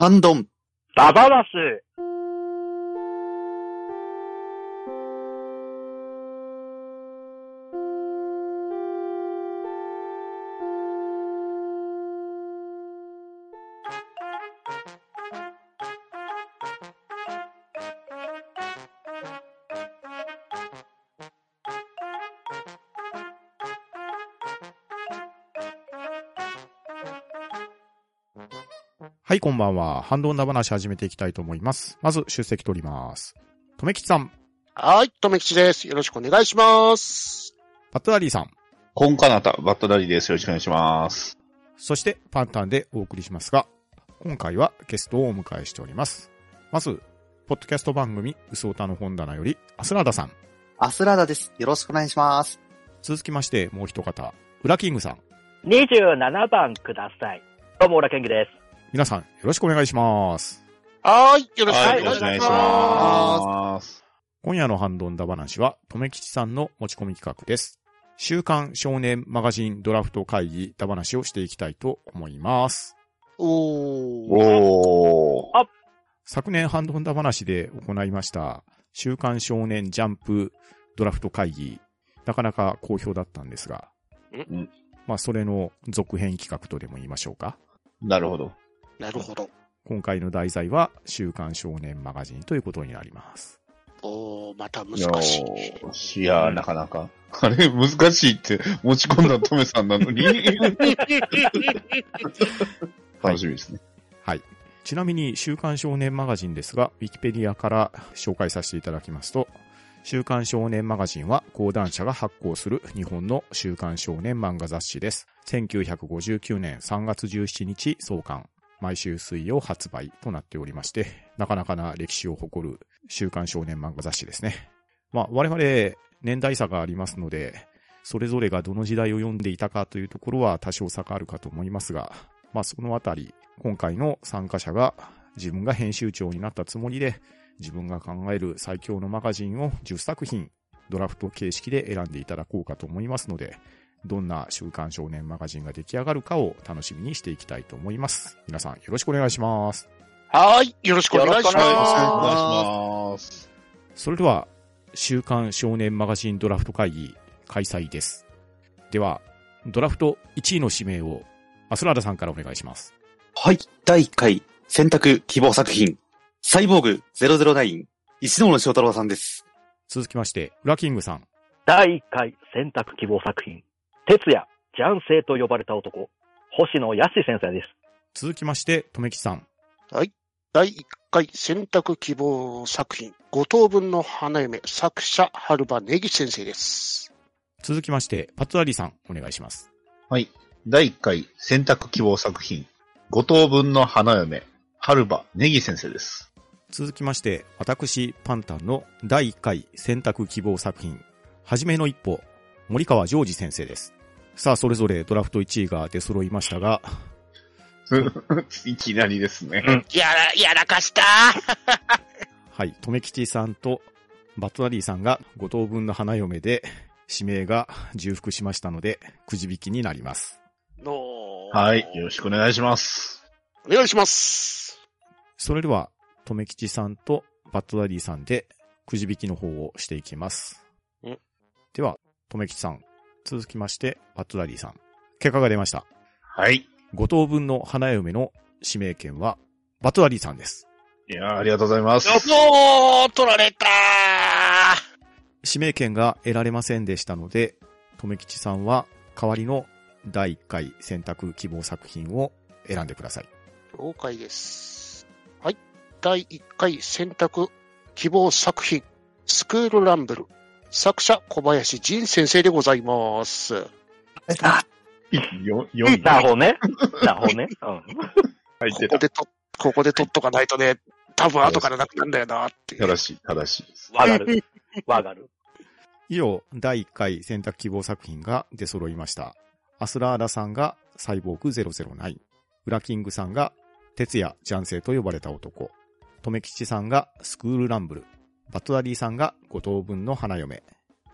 ハンドン。ババナシ。はい、こんばんは。ハンドンダ話始めていきたいと思います。まず、出席取ります。とめきちさん、はい、とめきちです。よろしくお願いします。パットダリーさん、コンカナタ、バットダディです。よろしくお願いします。そしてパンタンでお送りしますが、今回はゲストをお迎えしております。まず、ポッドキャスト番組、うそおたの本棚より、アスラーダさん。アスラーダです。よろしくお願いします。続きまして、もう一方、ウラキングさん。27番ください。どうも、浦健二です。皆さん、よろしくお願いします。はい、よろしくおはい、願いします。よろしくお願いします。今夜のハンドンダ話は、とめきちさんの持ち込み企画です。週刊少年マガジンドラフト会議ダ話をしていきたいと思います。おー。おー。昨年ハンドンダ話で行いました、週刊少年ジャンプドラフト会議、なかなか好評だったんですが、んまあ、それの続編企画とでも言いましょうか。なるほど。なるほど。今回の題材は、週刊少年マガジンということになります。おー、また難しい。ーいやーなかなか。あれ、難しいって持ち込んだトメさんなのに？楽しみですね。はい。ちなみに、週刊少年マガジンですが、ウィキペディアから紹介させていただきますと、週刊少年マガジンは講談社が発行する日本の週刊少年漫画雑誌です。1959年3月17日創刊。毎週水曜発売となっておりまして、なかなかな歴史を誇る週刊少年漫画雑誌ですね。まあ、我々、年代差がありますので、それぞれがどの時代を読んでいたかというところは多少差があるかと思いますが、まあ、そのあたり、今回の参加者が自分が編集長になったつもりで、自分が考える最強のマガジンを10作品、ドラフト形式で選んでいただこうかと思いますので、どんな週刊少年マガジンが出来上がるかを楽しみにしていきたいと思います。皆さんよろしくお願いします。はい、よろしくお願いしよろしくお願いします。それでは、週刊少年マガジンドラフト会議開催です。では、ドラフト1位の指名を、アスラーダさんからお願いします。はい。第1回選択希望作品。サイボーグ009。石野翔太郎さんです。続きまして、ウラキングさん。第1回選択希望作品。哲也、ジャンセイと呼ばれた男。星野康先生です。続きまして、とめきさん。す。第1回選択希望作品、五等分の花嫁、作者、春場ネギ先生です。続きまして、パッツアリーさん、お願いします。はい。第1回選択希望作品、五等分の花嫁、春場ネギ先生です。続きまして、私、パンタンの第1回選択希望作品、はじめの一歩、森川ジョージ先生です。さあ、それぞれドラフト1位が出揃いましたが、いきなりですね。やら、やらかした はい、とめきちさんとバットナリーさんが5等分の花嫁で、指名が重複しましたので、くじ引きになります。のはい。よろしくお願いします。お願いします。それでは、とめきちさんとバットナリーさんで、くじ引きの方をしていきますん。では、とめきちさん、続きまして、バットナリーさん。結果が出ました。はい。5等分の花嫁の指名権は、バトラリーさんです。いやーありがとうございます。もう、取られた指名権が得られませんでしたので、とめきちさんは代わりの第1回選択希望作品を選んでください。了解です。はい。第1回選択希望作品、スクールランブル。作者、小林仁先生でございます。あ、よ、読んだ。なるほどね。なるほどね。うん。ここでと、ここで取っとかないとね、多分後からなくなるんだよなって。正しい、正しいです。わかる。わかる。以上、第1回選択希望作品が出揃いました。アスラーダさんがサイボーグ009、ウラキングさんが哲也ジャンセイと呼ばれた男、とめきちさんがスクールランブル、バトラリーさんが五等分の花嫁、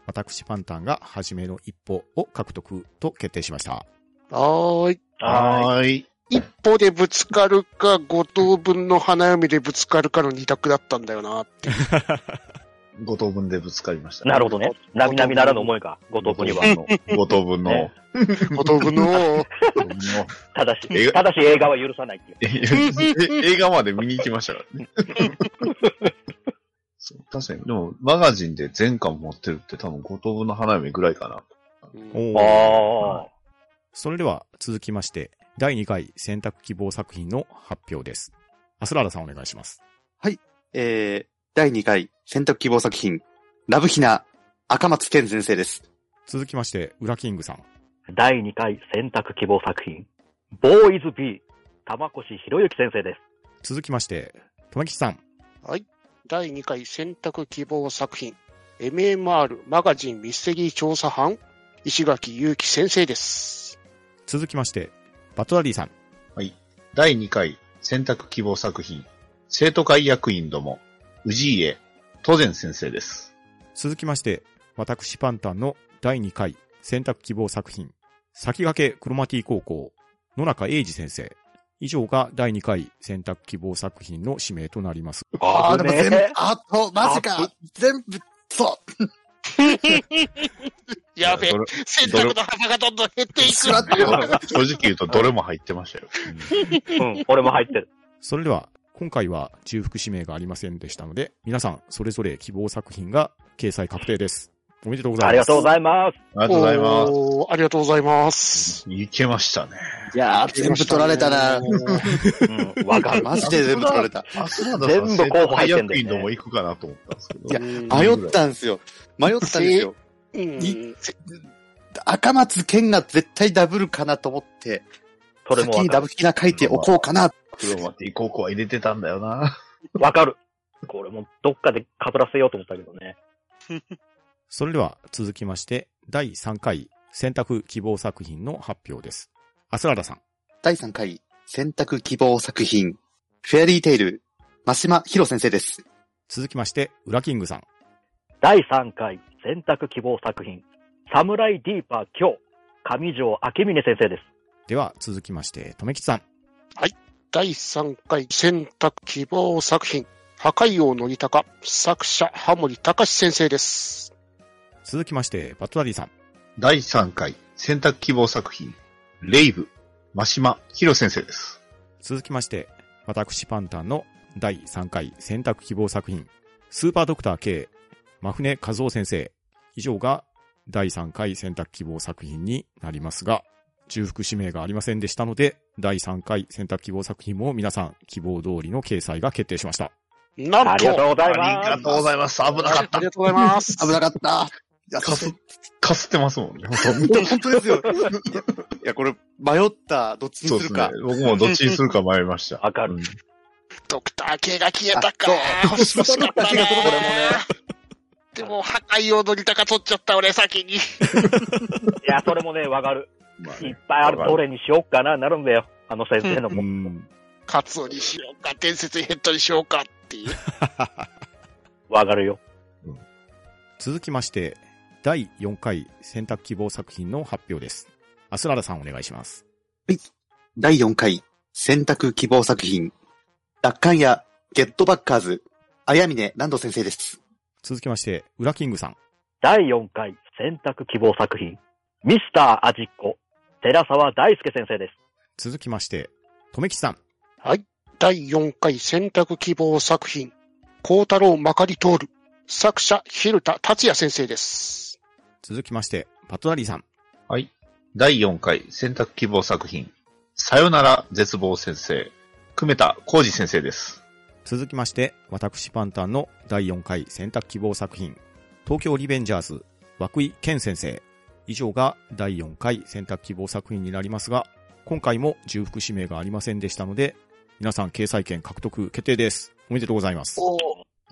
私パンタンが初めの一歩を獲得と決定しました。はーい。ははーい。一歩でぶつかるか、五等分の花嫁でぶつかるかの二択だったんだよなって。五等分でぶつかりました、なるほどね。なみなみならぬ思いが、ごとぶには。五等分の、ね五等分の、ただ しえ、ただし映画は許さないっていう。え映画まで見に行きましたからね。確かに。でも、マガジンで全巻持ってるって多分五等分の花嫁ぐらいかな。うんおーああ。それでは続きまして、第2回選択希望作品の発表です。アスラーダさんお願いします。えー、第2回選択希望作品、ラブヒナ、赤松健先生です。続きまして、ウラキングさん。第2回選択希望作品、ボーイズ B、玉越博之先生です。続きまして、とめきちさん。第2回選択希望作品、MMR マガジンミステリー調査班、石垣祐希先生です。続きまして、バトラリーさん。第2回選択希望作品、生徒会役員ども、氏家、当然先生です。続きまして、私パンタンの第2回選択希望作品、先駆けクロマティ高校、野中英二先生。以上が第2回選択希望作品の指名となります。あー、でも全部ね、あと、マジか。全部、そう。やべえ選択の幅がどんどん減っていく。正直言うとどれも入ってましたよ。うん、俺も入ってる。それでは、今回は重複指名がありませんでしたので、皆さんそれぞれ希望作品が掲載確定です。おめでとうございます。ありがとうございます。ありがとうございます。ありがとうございます。いけましたね。いやー、全部取られたな。うん、わかる。マジで全部取られた。あ、そうだ全部候補入ってんだよね役員ども行くかなと思ったんですけど。いやうん迷ったんですよ。迷ったんですよ。うんい赤松健が絶対ダブルかなと思って、それも。先にダブルキナ書いておこうかな。クロマティ高校は入れてたんだよな。わかる。これもどっかで被らせようと思ったけどね。それでは続きまして、第3回選択希望作品の発表です。アスラーダさん。第3回選択希望作品、フェアリーテイル、真島博先生です。続きまして、ウラキングさん。第3回選択希望作品、サムライディーパー今日、上条明峰先生です。では続きまして、とめきちさん。第3回選択希望作品、破壊王のりたか、作者、ハモリ隆先生です。続きまして、バトラリーさん。第3回選択希望作品、レイブ、マシマ、ヒロ先生です。続きまして、私パンタンの第3回選択希望作品、スーパードクター K、真船和夫先生。以上が第3回選択希望作品になりますが、重複指名がありませんでしたので、第3回選択希望作品も皆さん希望通りの掲載が決定しました。なんと、ありがとうございあります。がとうございます。危なかったあり。がとうございます。危なかった。いや、かす、かすってますもんね。本当本当ですよ。いや、これ、迷った、どっちにそうですすねるか。。僕もどっちにするか迷いました。わかるうんドクター系が消えたかあ。欲しかったな。ドクター系がこれもねでも、破壊王のりたか取っちゃった、俺先に。いや、それもね、わかる。まあねいっぱいある。どれにしよっかな、なるんだよ。あの先生のうも。ん。カツオにしようか、伝説ヘッドにしようかっていう。わかるよ。続きまして、第4回選択希望作品の発表です。アスラーダさんお願いします。第4回選択希望作品、奪還やゲットバッカーズ、綾峰南度先生です。続きまして、ウラキングさん。第4回選択希望作品、ミスター味っ子、寺沢大輔先生です。続きまして、とめきちさん。第4回選択希望作品、孝太郎まかり通る。作者、蛭田達也先生です。続きまして、パトラリーさん。はい。第4回選択希望作品、さよなら絶望先生、久米田浩二先生です。続きまして、私パンタンの第4回選択希望作品、東京リベンジャーズ、涌井健先生。以上が第4回選択希望作品になりますが、今回も重複指名がありませんでしたので、皆さん掲載権獲得決定です。おめでとうございます。お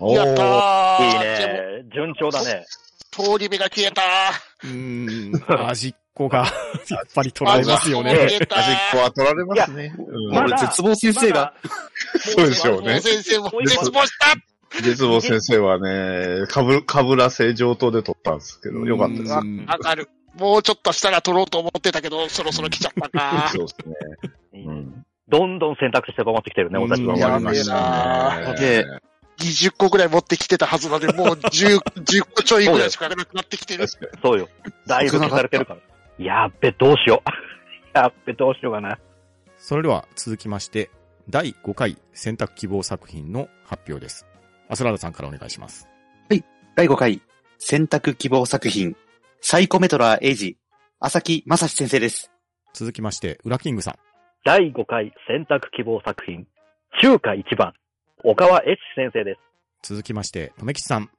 おやったーいいでね。順調だね。も、通り目が消えたうーん、味っ子が、やっぱり取られますよね。端っこは取られますね。うんまだ俺、絶望先生が、そうでしょうね先生も絶望した絶望先生はね、かぶ、かぶらせ上等で取ったんですけど、よかったですわかる。もうちょっとしたら取ろうと思ってたけど、そろそろ来ちゃったか。そうですね。うん。どんどん選択肢狭まってきてるね、うん私は。やわりましたね。で20個ぐらい持ってきてたはずなので、もう10、10個ちょいぐらいしかなくなってきてる。そうよ。だいぶ消されてるから。やっべ、どうしよう。やっべ、どうしようかな。それでは続きまして、第5回選択希望作品の発表です。アスラーダさんからお願いします。第5回、選択希望作品、サイコメトラーエイジ、浅木正史先生です。続きまして、ウラキングさん。第5回選択希望作品、中華一番、岡川越先生です。続きまして、とめきちさん。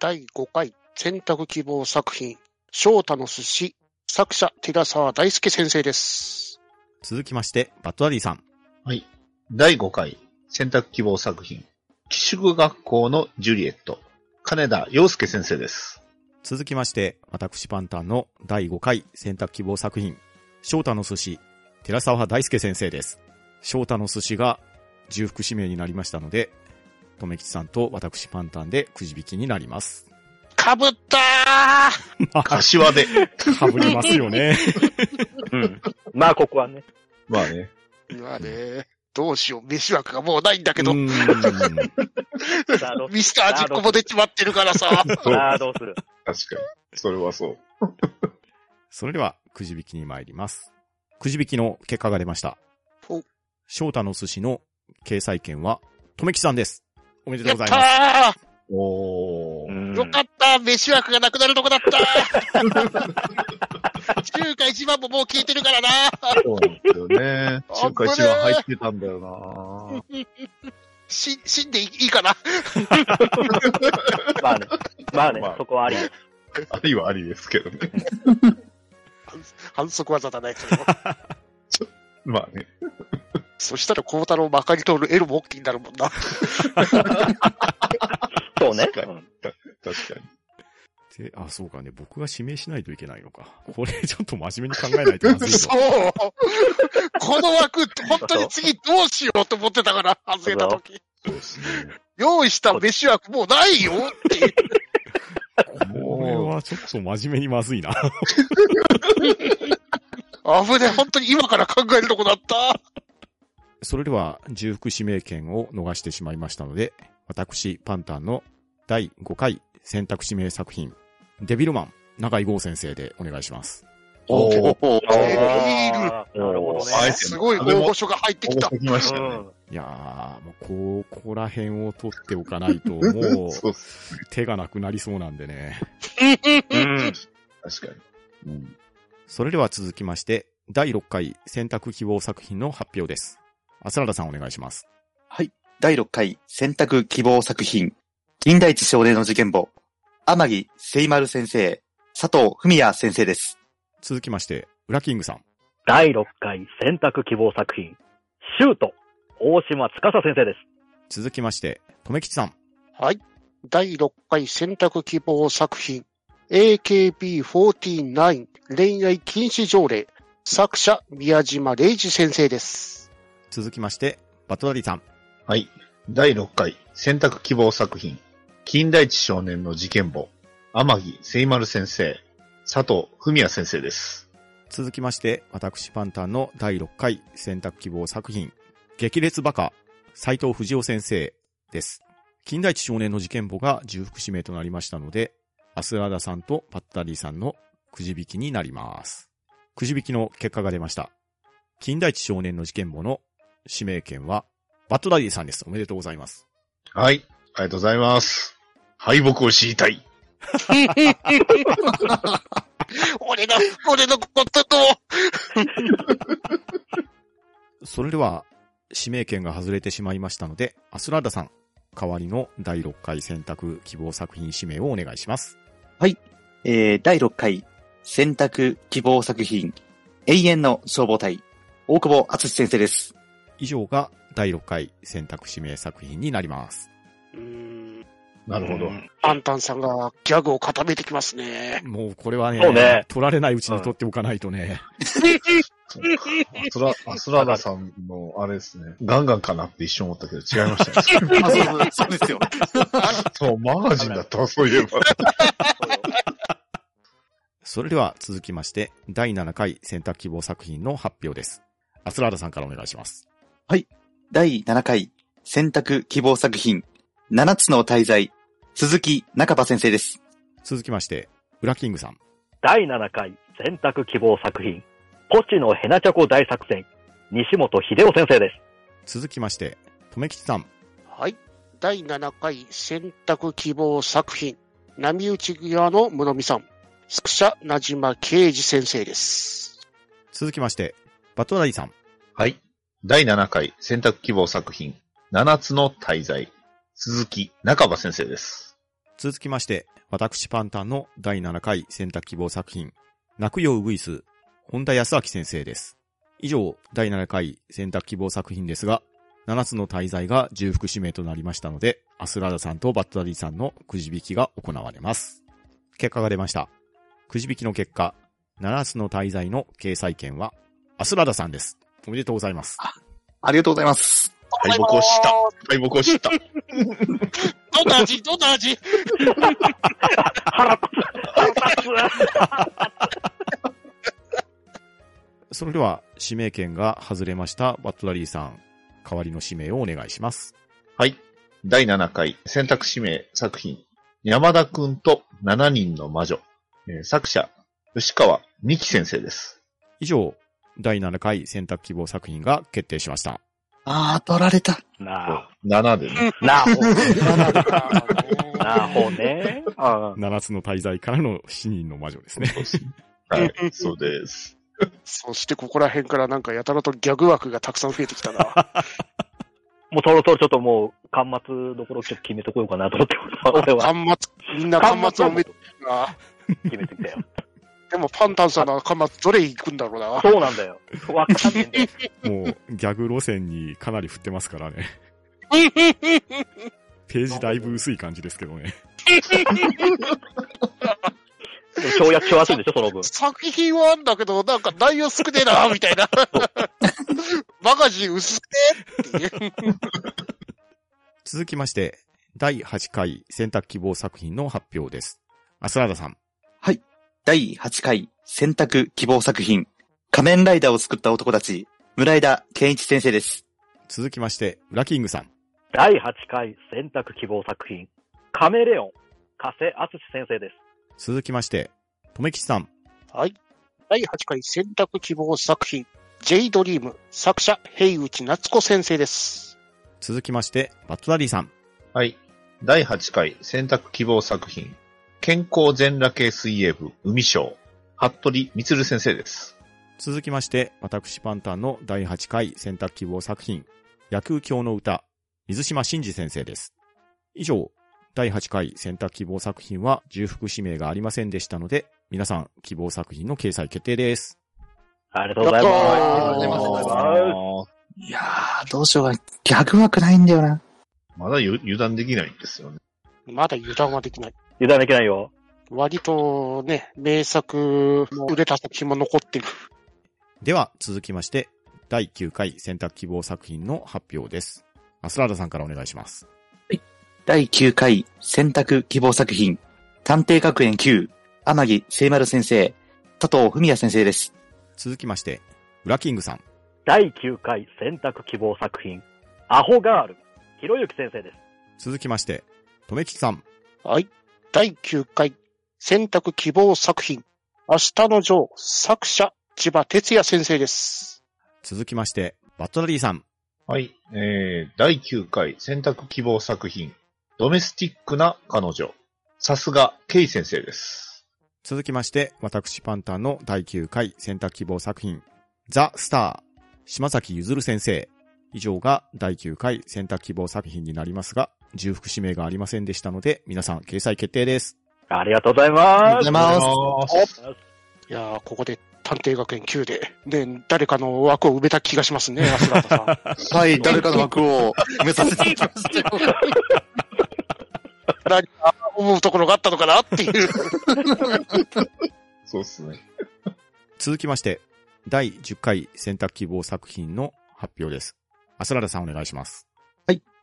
第5回選択希望作品、翔太の寿司、作者、寺沢大輔先生です。続きまして、バットダディさん。はい。第5回選択希望作品、寄宿学校のジュリエット、金田洋介先生です。続きまして、私パンタンの第5回選択希望作品、翔太の寿司、寺沢大輔先生です。翔太の寿司が重複指名になりましたので、とめきちさんと私パンタンでくじ引きになります。かぶったー柏で。かぶりますよね。うん。まあ、ここはね。まあね。今ね、どうしよう、飯枠がもうないんだけど、ミスター味っ子も出ちまってるからさ。そうさあ、どうする？確かに。それはそう。それでは、くじ引きに参ります。くじ引きの結果が出ましたお。翔太の寿司の掲載権は、とめきさんです。おめでとやっうございます。たおー。うんーよかった飯枠がなくなるとこだった 中華一番ももう聞いてるからなそうなんですよね。あ 中華一番入ってたんだよな し、死んでいいかな？まあね。まあねまあ、そこはあり。ありはありですけどね。反則技だね、それはまあね。そしたら孝太郎まかり通るエルも大きになるもんな。そうね。確かにうん確かに。であ、そうかね。僕が指名しないといけないのか。これちょっと真面目に考えないとまずいそぞ。うこの枠、本当に次どうしようと思ってたから、外れた時。そうですね。用意した飯枠もうないよっていう。これはちょっと真面目にまずいな。危ねえ、本当に今から考えるとこだった。それでは、重複指名権を逃してしまいましたので、私、パンタンの第5回選択指名作品、デビルマン、長井剛先生でお願いします。おー。おあえーーなるほどね。すごい大御所が入ってきた。きましたね。うんいやー、もう、ここら辺を取っておかないと、もう。手がなくなりそうなんでね。うん。確かに。うん。それでは続きまして、第6回選択希望作品の発表です。アスラダさんお願いします。第6回選択希望作品、金田一少年の事件簿、天城聖丸先生、佐藤文也先生です。続きまして、ウラキングさん。第6回選択希望作品、シュート、大島司先生です。続きまして、とめきちさん。はい。第6回選択希望作品、AKB49 恋愛禁止条例、作者、宮島礼二先生です。続きまして、バトダディさん。はい。第6回選択希望作品、金田一少年の事件簿、天城聖丸先生、佐藤文也先生です。続きまして、私パンタンの第6回選択希望作品、激烈バカ、斎藤藤夫先生です。金田一少年の事件簿が重複指名となりましたので、アスラーダさんとパッタリーさんのくじ引きになります。くじ引きの結果が出ました。金田一少年の事件簿の指名権は、バットダディさんです。おめでとうございます。はい。ありがとうございます。敗北を知りたい。俺の、俺のことと、それでは、指名権が外れてしまいましたので、アスラーダさん、代わりの第6回選択希望作品指名をお願いします。えー、第6回選択希望作品、永遠の消防隊、大久保敦先生です。以上が第6回選択指名作品になります。うーんなるほど。うんアンタンさんがギャグを固めてきますね。もうこれはね、ね取られないうちに取っておかないとね。アスラ、アスラーダさんの、あれですね。ガンガンかなって一瞬思ったけど違いましたね。あ、そうですよ。そう、マガジンだったわ、そういえば。それでは続きまして、第7回選択希望作品の発表です。アスラーダさんからお願いします。第7回選択希望作品、7つの大罪、鈴木中場先生です。続きまして、ウラキングさん。第7回選択希望作品、ポチのヘナチョコ大作戦、西本秀夫先生です。続きまして、とめきちさん。はい。第7回選択希望作品、波打ち際の室見さん。作者、名島啓二先生です。続きまして、バトラリーさん。はい。第7回選択希望作品、七つの大罪、鈴木中場先生です。続きまして、私パンタンの第7回選択希望作品、泣くよウグイス、本田康明先生です。以上、第7回選択希望作品ですが、7つの大罪が重複指名となりましたので、アスラダさんとバットラリーさんのくじ引きが行われます。結果が出ました。くじ引きの結果、7つの大罪の掲載権は、アスラダさんです。おめでとうございます。ありがとうございます。敗北をした。敗北をした。どんな味？どんな味？腹立つ腹立それでは、指名権が外れましたバットラリーさん、代わりの指名をお願いします。はい。第7回選択指名作品、山田くんと7人の魔女。えー作者、吉川美希先生です。以上、第7回選択希望作品が決定しました。あー、取られた。つな7でね。あ、なあほう。ななあほうね。うん7つの大罪からの7人の魔女ですね。はい。そうです。そしてここら辺からなんかやたらとギャグ枠がたくさん増えてきたな。もうそろそろちょっともう、端末どころちょっと決めとこようかなと思って、俺は。端末、みんな端末をめな。決めてきたよ。でもパンタンさんの端末どれ行くんだろうな。そうなんだよ。わかんねえんだよ。もう、ギャグ路線にかなり振ってますからね。ページだいぶ薄い感じですけどね。でも跳躍しやすいんでしょ、その分。作品はあんだけど、なんか内容少ねえな、みたいな。マガジン薄くねっていう。続きまして、第8回選択希望作品の発表です。アスラーダさん。第8回選択希望作品、仮面ライダーを作った男たち、村枝健一先生です。続きまして、ウラキングさん。第8回選択希望作品、カメレオン、加瀬敦先生です。続きまして、とめきちさん。はい。第8回選択希望作品、J ドリーム、作者、平内夏子先生です。続きまして、バットラリーさん。はい。第8回選択希望作品、健康全裸系水泳部海賞、服部光先生です。続きまして、私パンタンの第8回選択希望作品、野球教の歌、水島真司先生です。以上、第8回選択希望作品は重複指名がありませんでしたので、皆さん希望作品の掲載決定です。ありがとうございます。ありがとうございます。いやー、どうしようかな。ギャグ枠ないんだよな。まだゆ油断できないんですよね。まだ油断はできない。油断できないよ。割とね、名作も売れた作品も残ってる。では、続きまして、第9回選択希望作品の発表です。アスラーダさんからお願いします。第9回選択希望作品、探偵学園9、天城聖丸先生、佐藤文也先生です。続きまして、ウラキングさん。第9回選択希望作品、アホガール、ひろゆき先生です。続きまして、とめきちさん。はい。第9回選択希望作品、明日のジョー、作者、千葉哲也先生です。続きまして、バットラリーさん。はい。えー、第9回選択希望作品、ドメスティックな彼女、さすが、ケイ先生です。続きまして、私パンタンの第9回選択希望作品、ザ・スター、島崎ゆずる先生。以上が第9回選択希望作品になりますが、重複指名がありませんでしたので、皆さん掲載決定です。ありがとうございあます。りがとうございます。いやー、ここで探偵学園9で、で、誰かの枠を埋めた気がしますね、アスラータさん。はい、誰かの枠を埋めさせていただきましたよ。何か思うところがあったのかなっていう。そうっすね。続きまして、第10回選択希望作品の発表です。アスラダさんお願いします。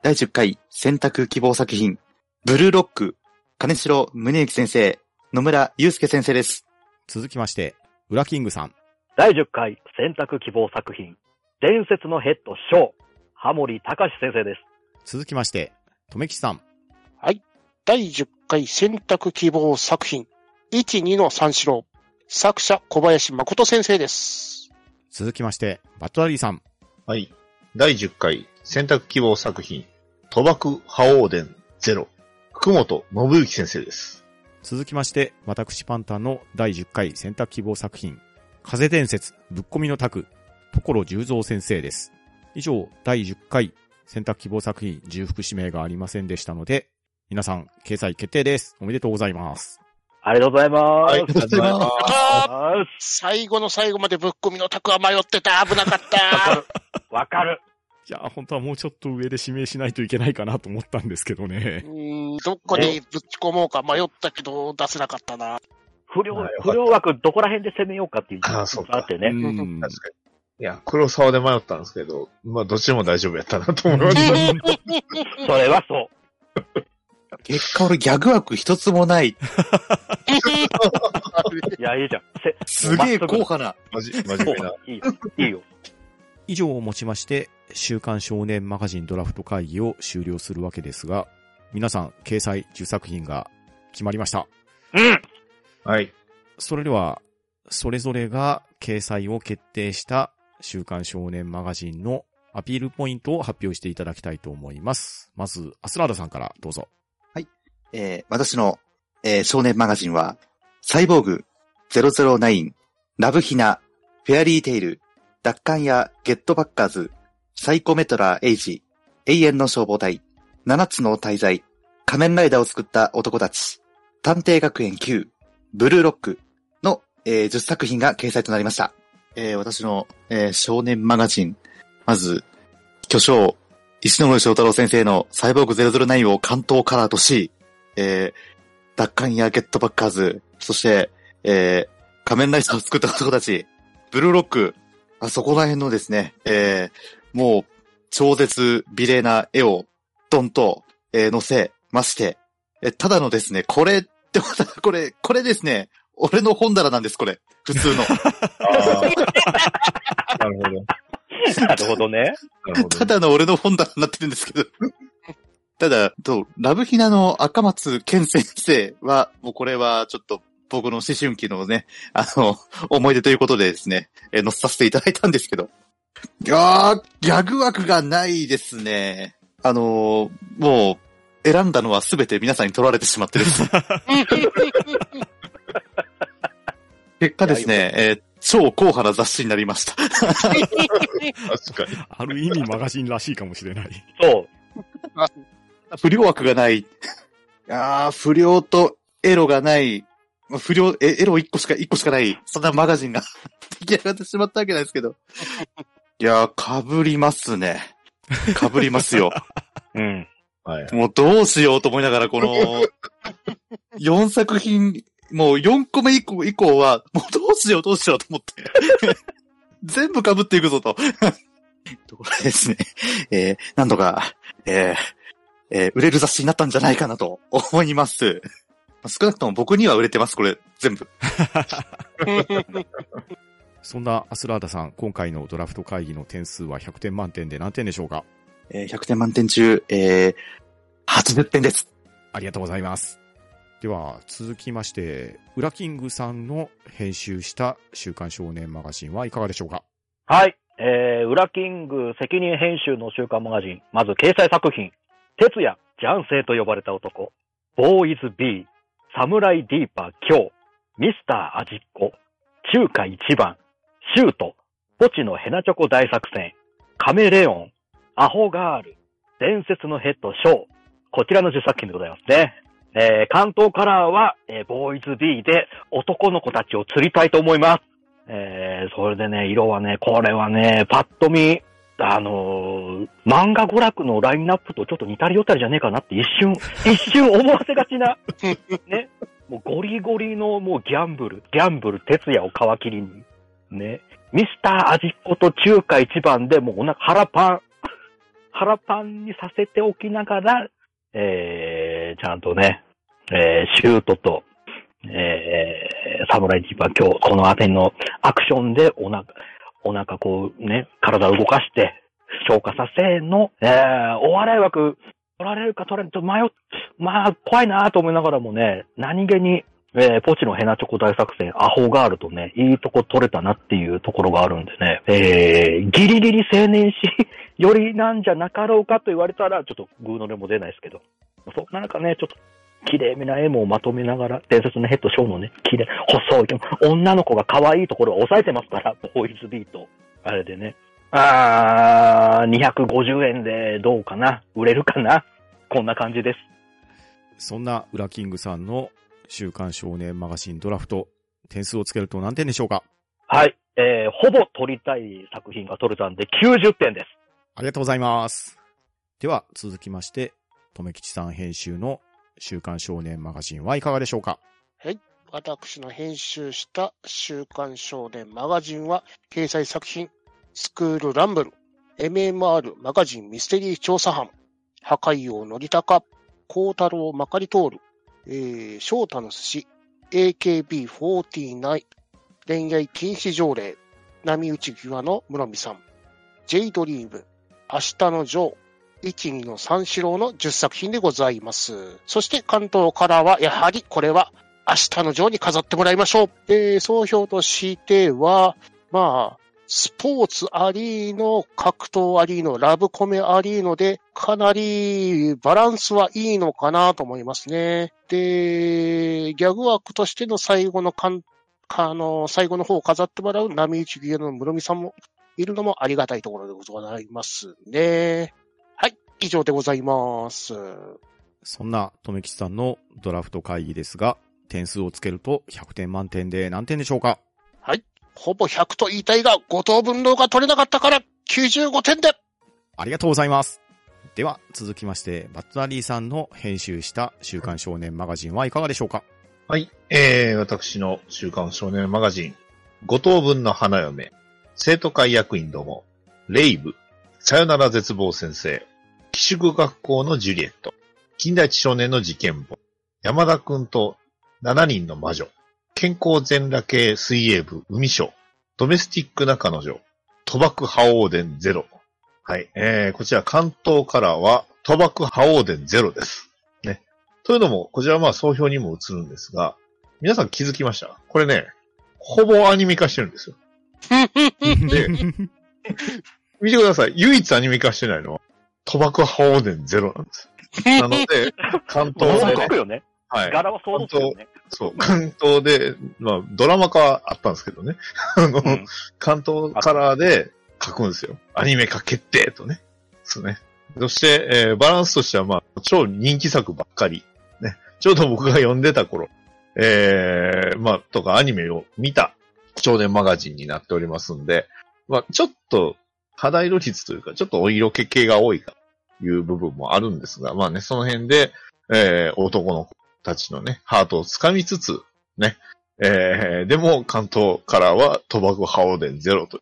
はい、第10回選択希望作品、ブルーロック、金城宗之先生、野村祐介先生です。続きまして、ウラキングさん。第10回選択希望作品、伝説のヘッド、ショー、ハモリ隆先生です。続きまして、とめきさん。第10回選択希望作品、1、2の三四郎。作者、小林誠先生です。続きまして、バットダディさん。はい。第10回選択希望作品、賭博覇王伝ゼロ。福本信之先生です。続きまして、私パンタンの第10回選択希望作品、風伝説、ぶっこみの卓、所十三先生です。以上、第10回選択希望作品、重複指名がありませんでしたので、皆さん、掲載決定です。おめでとうございます。ありがとうございます。はい、ありがとうございます最後の最後までぶっ込みのタクは迷ってた。危なかっわかた。る。わかる。いや、本当はもうちょっと上で指名しないといけないかなと思ったんですけどねう。ーん、どこにぶち込もうか迷ったけど、出せなかったな。不良不良枠どこら辺で攻めようかっていうあーそうかあってね。うん確かに。いや、黒沢で迷ったんですけど、まあ、どっちでも大丈夫やったなと思いました。それはそう。結果俺ギャグ枠一つもない。いや、いいじゃん。せすげえもうまっすぐ硬派な。まじ、真面目な。いいよ。いいよ。以上をもちまして、週刊少年マガジンドラフト会議を終了するわけですが、皆さん、掲載10作品が決まりました。うん。はい。それでは、それぞれが掲載を決定した週刊少年マガジンのアピールポイントを発表していただきたいと思います。まず、アスラーダさんからどうぞ。えー私の、えー少年マガジンは、サイボーグ009、ラブヒナ、フェアリーテイル、奪還やゲットバッカーズ、サイコメトラーエイジ、永遠の消防隊、七つの大罪、仮面ライダーを作った男たち、探偵学園 Q、ブルーロックの、えー10作品が掲載となりました。えー私の、えー少年マガジン、まず、巨匠、石ノ森章太郎先生のサイボーグ009を関東カラーとし、えー、奪還やゲットバッカーズ、そして、えー、仮面ライダーを作った男たち、ブルーロック、あそこら辺のですね、えー、もう、超絶美麗な絵を、ドンと、えー、載せまして、え、ただのですね、これって、これ、これですね、俺の本棚なんです、これ。普通の。なるほど。なるほどね。ただの俺の本棚になってるんですけど。ただ、と、ラブヒナの赤松健先生は、もうこれはちょっと僕の思春期のね、あの、思い出ということでですね、えー載せさせていただいたんですけど。いやー、ギャグ枠がないですね。あのーもう、選んだのはすべて皆さんに取られてしまってですね。結果ですね、えー超硬派な雑誌になりました。確かに。ある意味マガジンらしいかもしれない。そう。不良枠がない。いやー不良とエロがない。まあ不良、えエロ1個しか、1個しかない。そんなマガジンが 出来上がってしまったわけなんですけど。いやー、被りますね。被りますよ。うん。はい。もうどうしようと思いながら、この、4作品、もう4個目以降以降は、もうどうしようどうしようと思って。全部被っていくぞと。ところでですね、えー、なんとか、えー、えー売れる雑誌になったんじゃないかなと思います。少なくとも僕には売れてます、これ、全部。そんなアスラーダさん、今回のドラフト会議の点数は100点満点で何点でしょうか？えー100点満点中、えー、80点です。ありがとうございます。では、続きまして、ウラキングさんの編集した週刊少年マガジンはいかがでしょうか？はい。えー、ウラキング責任編集の週刊マガジン。まず掲載作品。哲也、ジャンセイと呼ばれた男。ボーイズ B、サムライディーパー今日、ミスター味っ子、中華一番、シュート、ポチのヘナチョコ大作戦、カメレオン、アホガール、伝説のヘッドショー。こちらの10作品でございますね。えー、関東カラーは、えー、ボーイズ B で男の子たちを釣りたいと思います。えー、それでね、色はね、これはね、パッと見、あのー漫画娯楽のラインナップとちょっと似たり寄ったりじゃねえかなって一瞬、一瞬思わせがちな、ね、もうゴリゴリのもうギャンブル、ギャンブル、哲也を皮切りに、ね、ミスター味っ子と中華一番でもうお腹腹パン、腹パンにさせておきながら、えー、ちゃんとね、えー、シュートと、えー、サムライジーパー今日、この辺りのアクションでお腹、お腹こうね、体を動かして、消化させの、えー、お笑い枠、取られるか取られると迷っ、まあ、怖いなと思いながらもね、何気に、えー、ポチのヘナチョコ大作戦、アホガールとね、いいとこ取れたなっていうところがあるんでね、えー、ギリギリ青年誌よりなんじゃなかろうかと言われたら、ちょっとグーの音も出ないですけど、そんな中ね、ちょっと、綺麗めな絵もまとめながら、伝説のヘッドショーのね、綺麗、細い、女の子が可愛いところを抑えてますから、ボーイズビート。あれでね。あー、250円でどうかな？売れるかな？こんな感じです。そんなウラキングさんの週刊少年マガジンドラフト、点数をつけると何点でしょうか？はい。えー、ほぼ撮りたい作品が撮れたんで90点です。ありがとうございます。では、続きまして、とめきちさん編集の週刊少年マガジンはいかがでしょうか？私の編集した週刊少年マガジンは、掲載作品、スクールランブル、MMR マガジンミステリー調査班、破壊王のりたか、孝太郎まかり通る、えー、翔太の寿司、AKB49、恋愛禁止条例、波打ち際の室見さん、J ドリーム、明日のジョー、一二の三四郎の10作品でございます。そして関東からは、やはりこれは明日のジョーに飾ってもらいましょう。えー、総評としては、まあ、スポーツありの、格闘ありの、ラブコメありので、かなりバランスはいいのかなと思いますね。で、ギャグ枠としての最後のかん、あの、最後の方を飾ってもらう波打ち際の室見さんもいるのもありがたいところでございますね。はい、以上でございます。そんなとめきちさんのドラフト会議ですが、点数をつけると100点満点で何点でしょうか？ほぼ100と言いたいが、5等分のが取れなかったから、95点で。ありがとうございます。では、続きまして、バットナリーさんの編集した週刊少年マガジンはいかがでしょうか？はい。えー、私の週刊少年マガジン、五等分の花嫁、生徒会役員ども、レイブ、さよなら絶望先生、寄宿学校のジュリエット、近代一少年の事件簿、山田くんと7人の魔女、健康全裸系水泳部海賞、ドメスティックな彼女、賭博覇王伝ゼロ。はい。えー、こちら関東からは賭博覇王伝ゼロです。ね。というのも、こちらはまあ総評にも映るんですが、皆さん気づきました？これね、ほぼアニメ化してるんですよ。で、見てください。唯一アニメ化してないのは、賭博覇王伝ゼロなんです。なので、関東でね。はい。柄は想像つくよね。そう、関東で、まあ、ドラマ化はあったんですけどね。あの、うん関東カラーで書くんですよ。アニメ化決定とね。そうね。そして、えーバランスとしては、まあ、超人気作ばっかり。ね。ちょうど僕が読んでた頃、えー、まあ、とかアニメを見た少年マガジンになっておりますんで、まあ、ちょっと肌色率というか、ちょっとお色気系が多いかという部分もあるんですが、まあね、その辺で、えー、男の子たちのね、ハートをつかみつつ、ね、えー、でも関東からは賭博覇王伝ゼロと、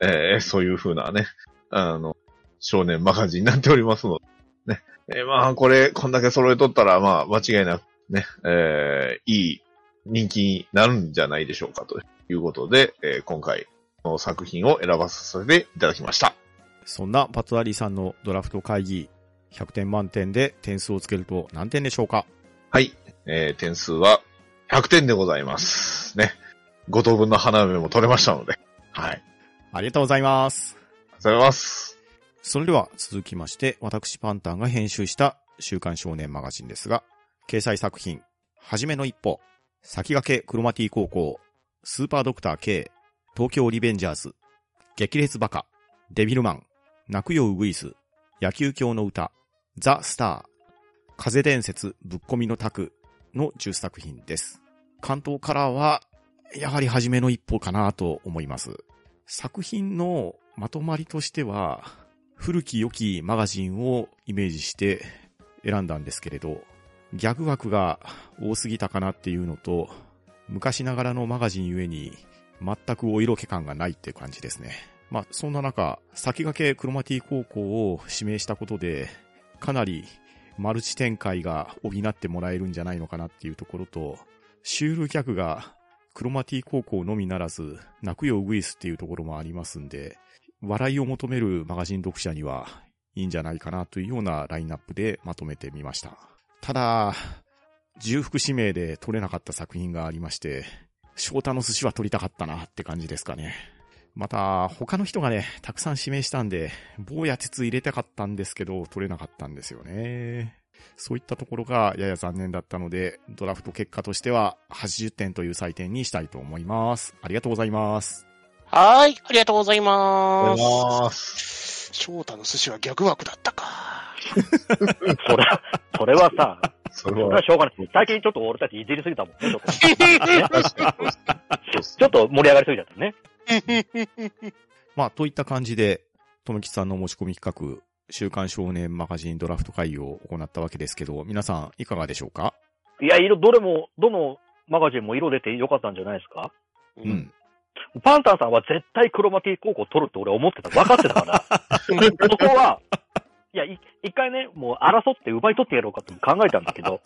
えー、そういう風なね、あの、少年マガジンになっておりますので、ね。えーまあ、これ、こんだけ揃えとったら、まあ、間違いなくね、えー、いい人気になるんじゃないでしょうか、ということで、えー今回、の作品を選ばさせていただきました。そんなバットナリーさんのドラフト会議、100点満点で点数をつけると何点でしょうか？はい。えー、点数は100点でございます。ね。5等分の花嫁も取れましたので。はい。ありがとうございます。ありがとうございます。それでは続きまして、私パンタンが編集した週刊少年マガジンですが、掲載作品、はじめの一歩、先駆けクロマティ高校、スーパードクター K、東京リベンジャーズ、激烈バカ、デビルマン、泣くよウグイス、野球教の歌、ザ・スター、風伝説ぶっ込みのタクの10作品です。関東からは、やはり初めの一歩かなと思います。作品のまとまりとしては、古き良きマガジンをイメージして選んだんですけれど、ギャグ枠が多すぎたかなっていうのと、昔ながらのマガジンゆえに全くお色気感がないって感じですね。まあ、そんな中、先駆けクロマティ高校を指名したことで、かなりマルチ展開が補ってもらえるんじゃないのかなっていうところと、シュールギャグがクロマティ高校のみならず、泣くよウグイスっていうところもありますんで、笑いを求めるマガジン読者にはいいんじゃないかなというようなラインナップでまとめてみました。ただ、重複指名で撮れなかった作品がありまして、翔太の寿司は撮りたかったなって感じですかね。また、他の人がね、たくさん指名したんで、棒や鉄入れたかったんですけど、取れなかったんですよね。そういったところがやや残念だったので、ドラフト結果としては80点という採点にしたいと思います。ありがとうございます。はーい、ありがとうございまがとうございす。ます。翔太の寿司は逆枠だったか。それは、それはさ、それはは しょうがない。最近ちょっと俺たちいじりすぎたもんね、ちょっと。ちょっと盛り上がりすぎちゃったね。まあ、といった感じで、とめきさんの持ち込み企画、週刊少年マガジンドラフト会議を行ったわけですけど、皆さんいかがでしょうか？いや、色、どれも、どのマガジンも色出てよかったんじゃないですか？うう。ん。パンタンさんは絶対クロマティ高校取るって俺は思ってた。分かってたから。そこは、いや、い一回ね、もう争って奪い取ってやろうかと考えたんだけど、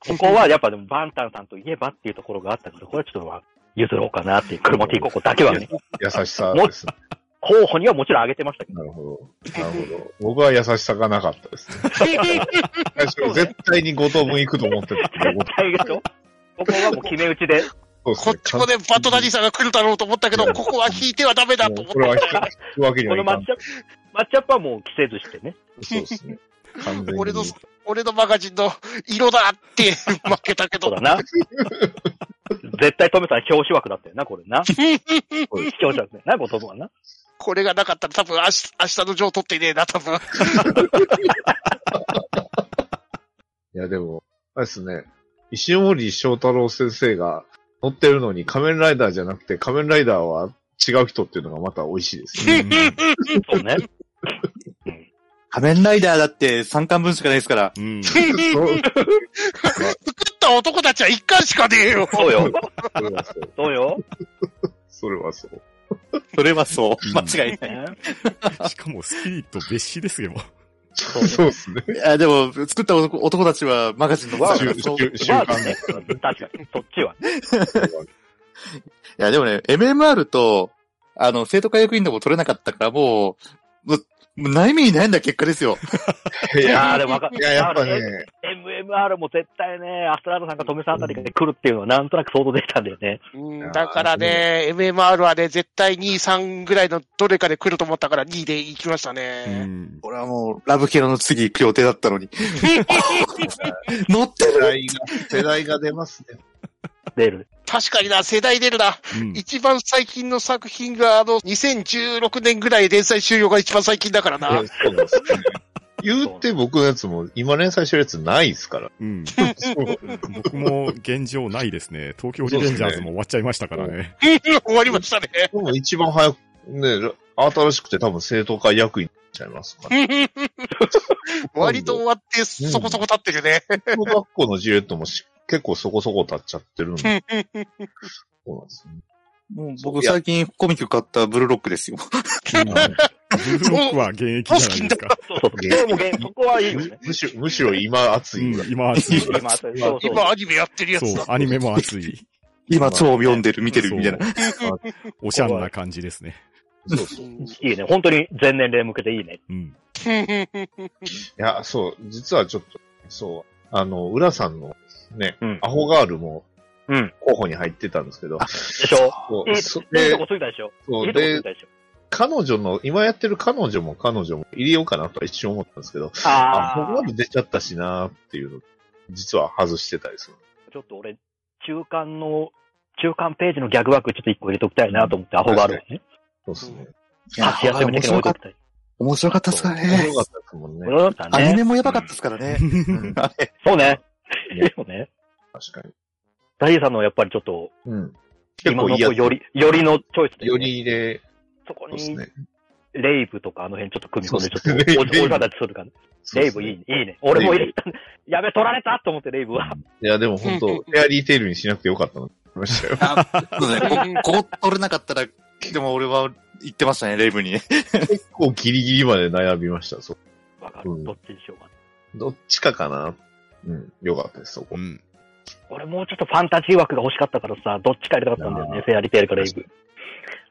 ここはやっぱでもバンタンさんといえばっていうところがあったから、これはちょっとまあ譲ろうかなっていう、クロマティ高校だけはね、優しさですね。候補にはもちろん挙げてましたけど。なるほど。なるほど。僕は優しさがなかったですね。最初絶対に5等分行くと思ってた絶対でしょ？ここはもう決め打ちで、ねこっちもね、バトナリーさんが来るだろうと思ったけど、ここは引いてはダメだと思っもうこれは引くわけにはいかんこのマッチ。アップ、マッチアップはもう着せずしてね。そうですね。完全に。俺の、俺のマガジンの色だって 負けたけどそうだ。な。絶対トメさん表紙枠だったよな、これな。表紙枠だよな、後藤はな。これがなかったら多分明日、明日の上取っていねえな、多分。いや、でも、あれですね。石森章太郎先生が乗ってるのに仮面ライダーじゃなくて仮面ライダーは違う人っていうのがまた美味しいですね。そうね。仮面ライダーだって3巻分しかないですから。うん。そう作った男たちは一巻しかねえよ。そうよ。それはそう。そうよ。それはそう。それはそううん。間違いない。ねしかもスピリット別紙ですよ。そうですね。いや、でも、作った男男たちはマガジンのわ週そう週確かに。そっちは。いや、でもね、MMR と、あの、生徒会役員でも取れなかったから、もう悩みに悩んだ結果ですよ。い いやーや、でもわかいや、やっぱね、MMR も絶対ね、アストラードさんかトメさんあたりが来るっていうのはなんとなく想像できたんだよね。うんだからね、MMR はね、絶対2、3ぐらいのどれかで来ると思ったから2で行きましたうね。ん。俺はもう、ラブキャラの次行く予定だったのに。乗ってる世代が、世代が出ますね。出る。確かにな、世代出るな。うん。一番最近の作品が、あの、2016年ぐらい連載終了が一番最近だからな。そうですね。言うて僕のやつも、今連載してるやつないですから。うん。僕も現状ないですね。東京リベンジャーズも終わっちゃいましたからね。終わりましたね。でも一番早く、ね、新しくて多分生徒会役員になっちゃいますから。割と終わって、そこそこ経ってるね。小学校のジレットもし結構そこそこ経っちゃってるんで。そうなんですね。もう僕最近コミック買ったブルーロックですよ。ブルーロックは現役じゃないですか。でもねそこはいいよね。むしろ、むしろ今熱い。うん、今熱い。今、そうそう。今アニメやってるやつだ。、そうアニメも熱い。今超読んでる、見てるみたいな。おしゃんな感じですね。そうそう。いいね。本当に全年齢向けていいね。うん。いや、そう、実はちょっと、そう、あの、浦さんのね、うんアホガールもうん。候補に入ってたんですけど、でしょ？そういい、いいそとでこついたでしょ？そいうで彼女の、今やってる彼女も彼女も入れようかなとは一瞬思ったんですけど、あ、あアホガーあル出ちゃったしなーっていうの、実は外してたりする。ちょっと俺、中間の、中間ページのギャグ枠ちょっと一個入れときたいなと思って、アホがあるわね。そうですね。いや箸休め的に置いときたい。面白かったっすから面ね白。かったですもんねこ。れだったアニメね。もやばかったっすからね。そうね。ねでもね、確かに。ダイさんのやっぱりちょっと、うん。結今の構いいやつ。より、よりのチョイスで、ね。よりで、そこに、ね。レイブとかあの辺ちょっと組み込んで、ちょっそうですねと、おじレイブおじさんたちするかねレイブいいね。いいね。俺も入れた。やべ、取られたと思って、レイブは。いや、でも本当フェアリーテールにしなくてよかったなましたよ。あそうねこここ取れなかったら、でも俺は言ってましたね、レイブにね。結構ギリギリまで悩みました。そうわかる。うんどっちにしようかな。どっちかかな。うん、よかったです、そこう。ん。俺もうちょっとファンタジー枠が欲しかったからさ、どっちかやりたかったんだよね、フェアリーテールかレイブ。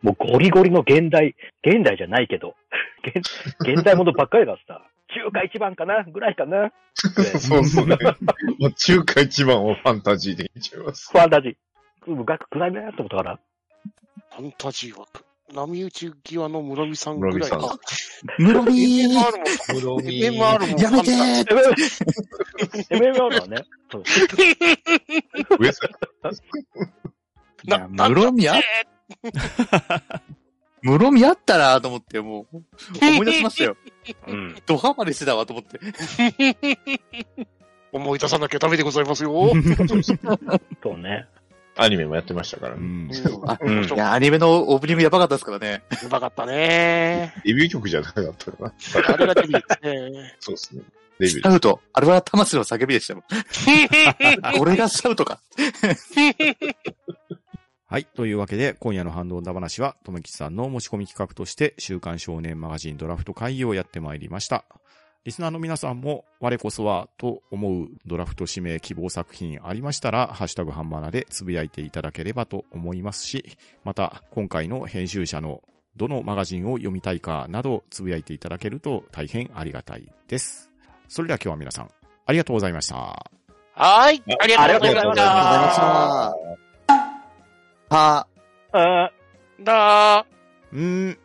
もうゴリゴリの現代、現代じゃないけど、現 現代ものばっかりだからさ、中華一番かなぐらいかな。そうそうね。もう中華一番をファンタジーで言っちゃいます。ファンタジー。うが暗いなと思ったから。ファンタジー枠。波打ち際の室見さんぐらいか。室見 MMR も、MMR も。やめてー MMR はね、室見あ、室見あったなと思って、もう、思い出しましたよ。うん。ドハマりしてたわと思って。思い出さなきゃダメでございますよ。そうね。アニメもやってましたからうね。ん。あうんいや、アニメのオープニングやばかったですからね。うまかったね。デビュー曲じゃなかったかな。あれがデビューですね。そうですね。デビューシャウト。あれは魂の叫びでしたもん。俺がシャウトか。はい。というわけで、今夜の反動だ話は、とめきちさんの持ち込み企画として、週刊少年マガジンドラフト会議をやってまいりました。リスナーの皆さんも、我こそは、と思うドラフト指名希望作品ありましたら、ハッシュタグハンマナでつぶやいていただければと思いますし、また、今回の編集者のどのマガジンを読みたいかなど、つぶやいていただけると大変ありがたいです。それでは今日は皆さん、ありがとうございました。はい。ありがとうございましありがとうございまありがとうございましたた。。は、あだ、ん。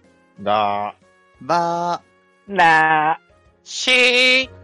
だばー、なー。しー。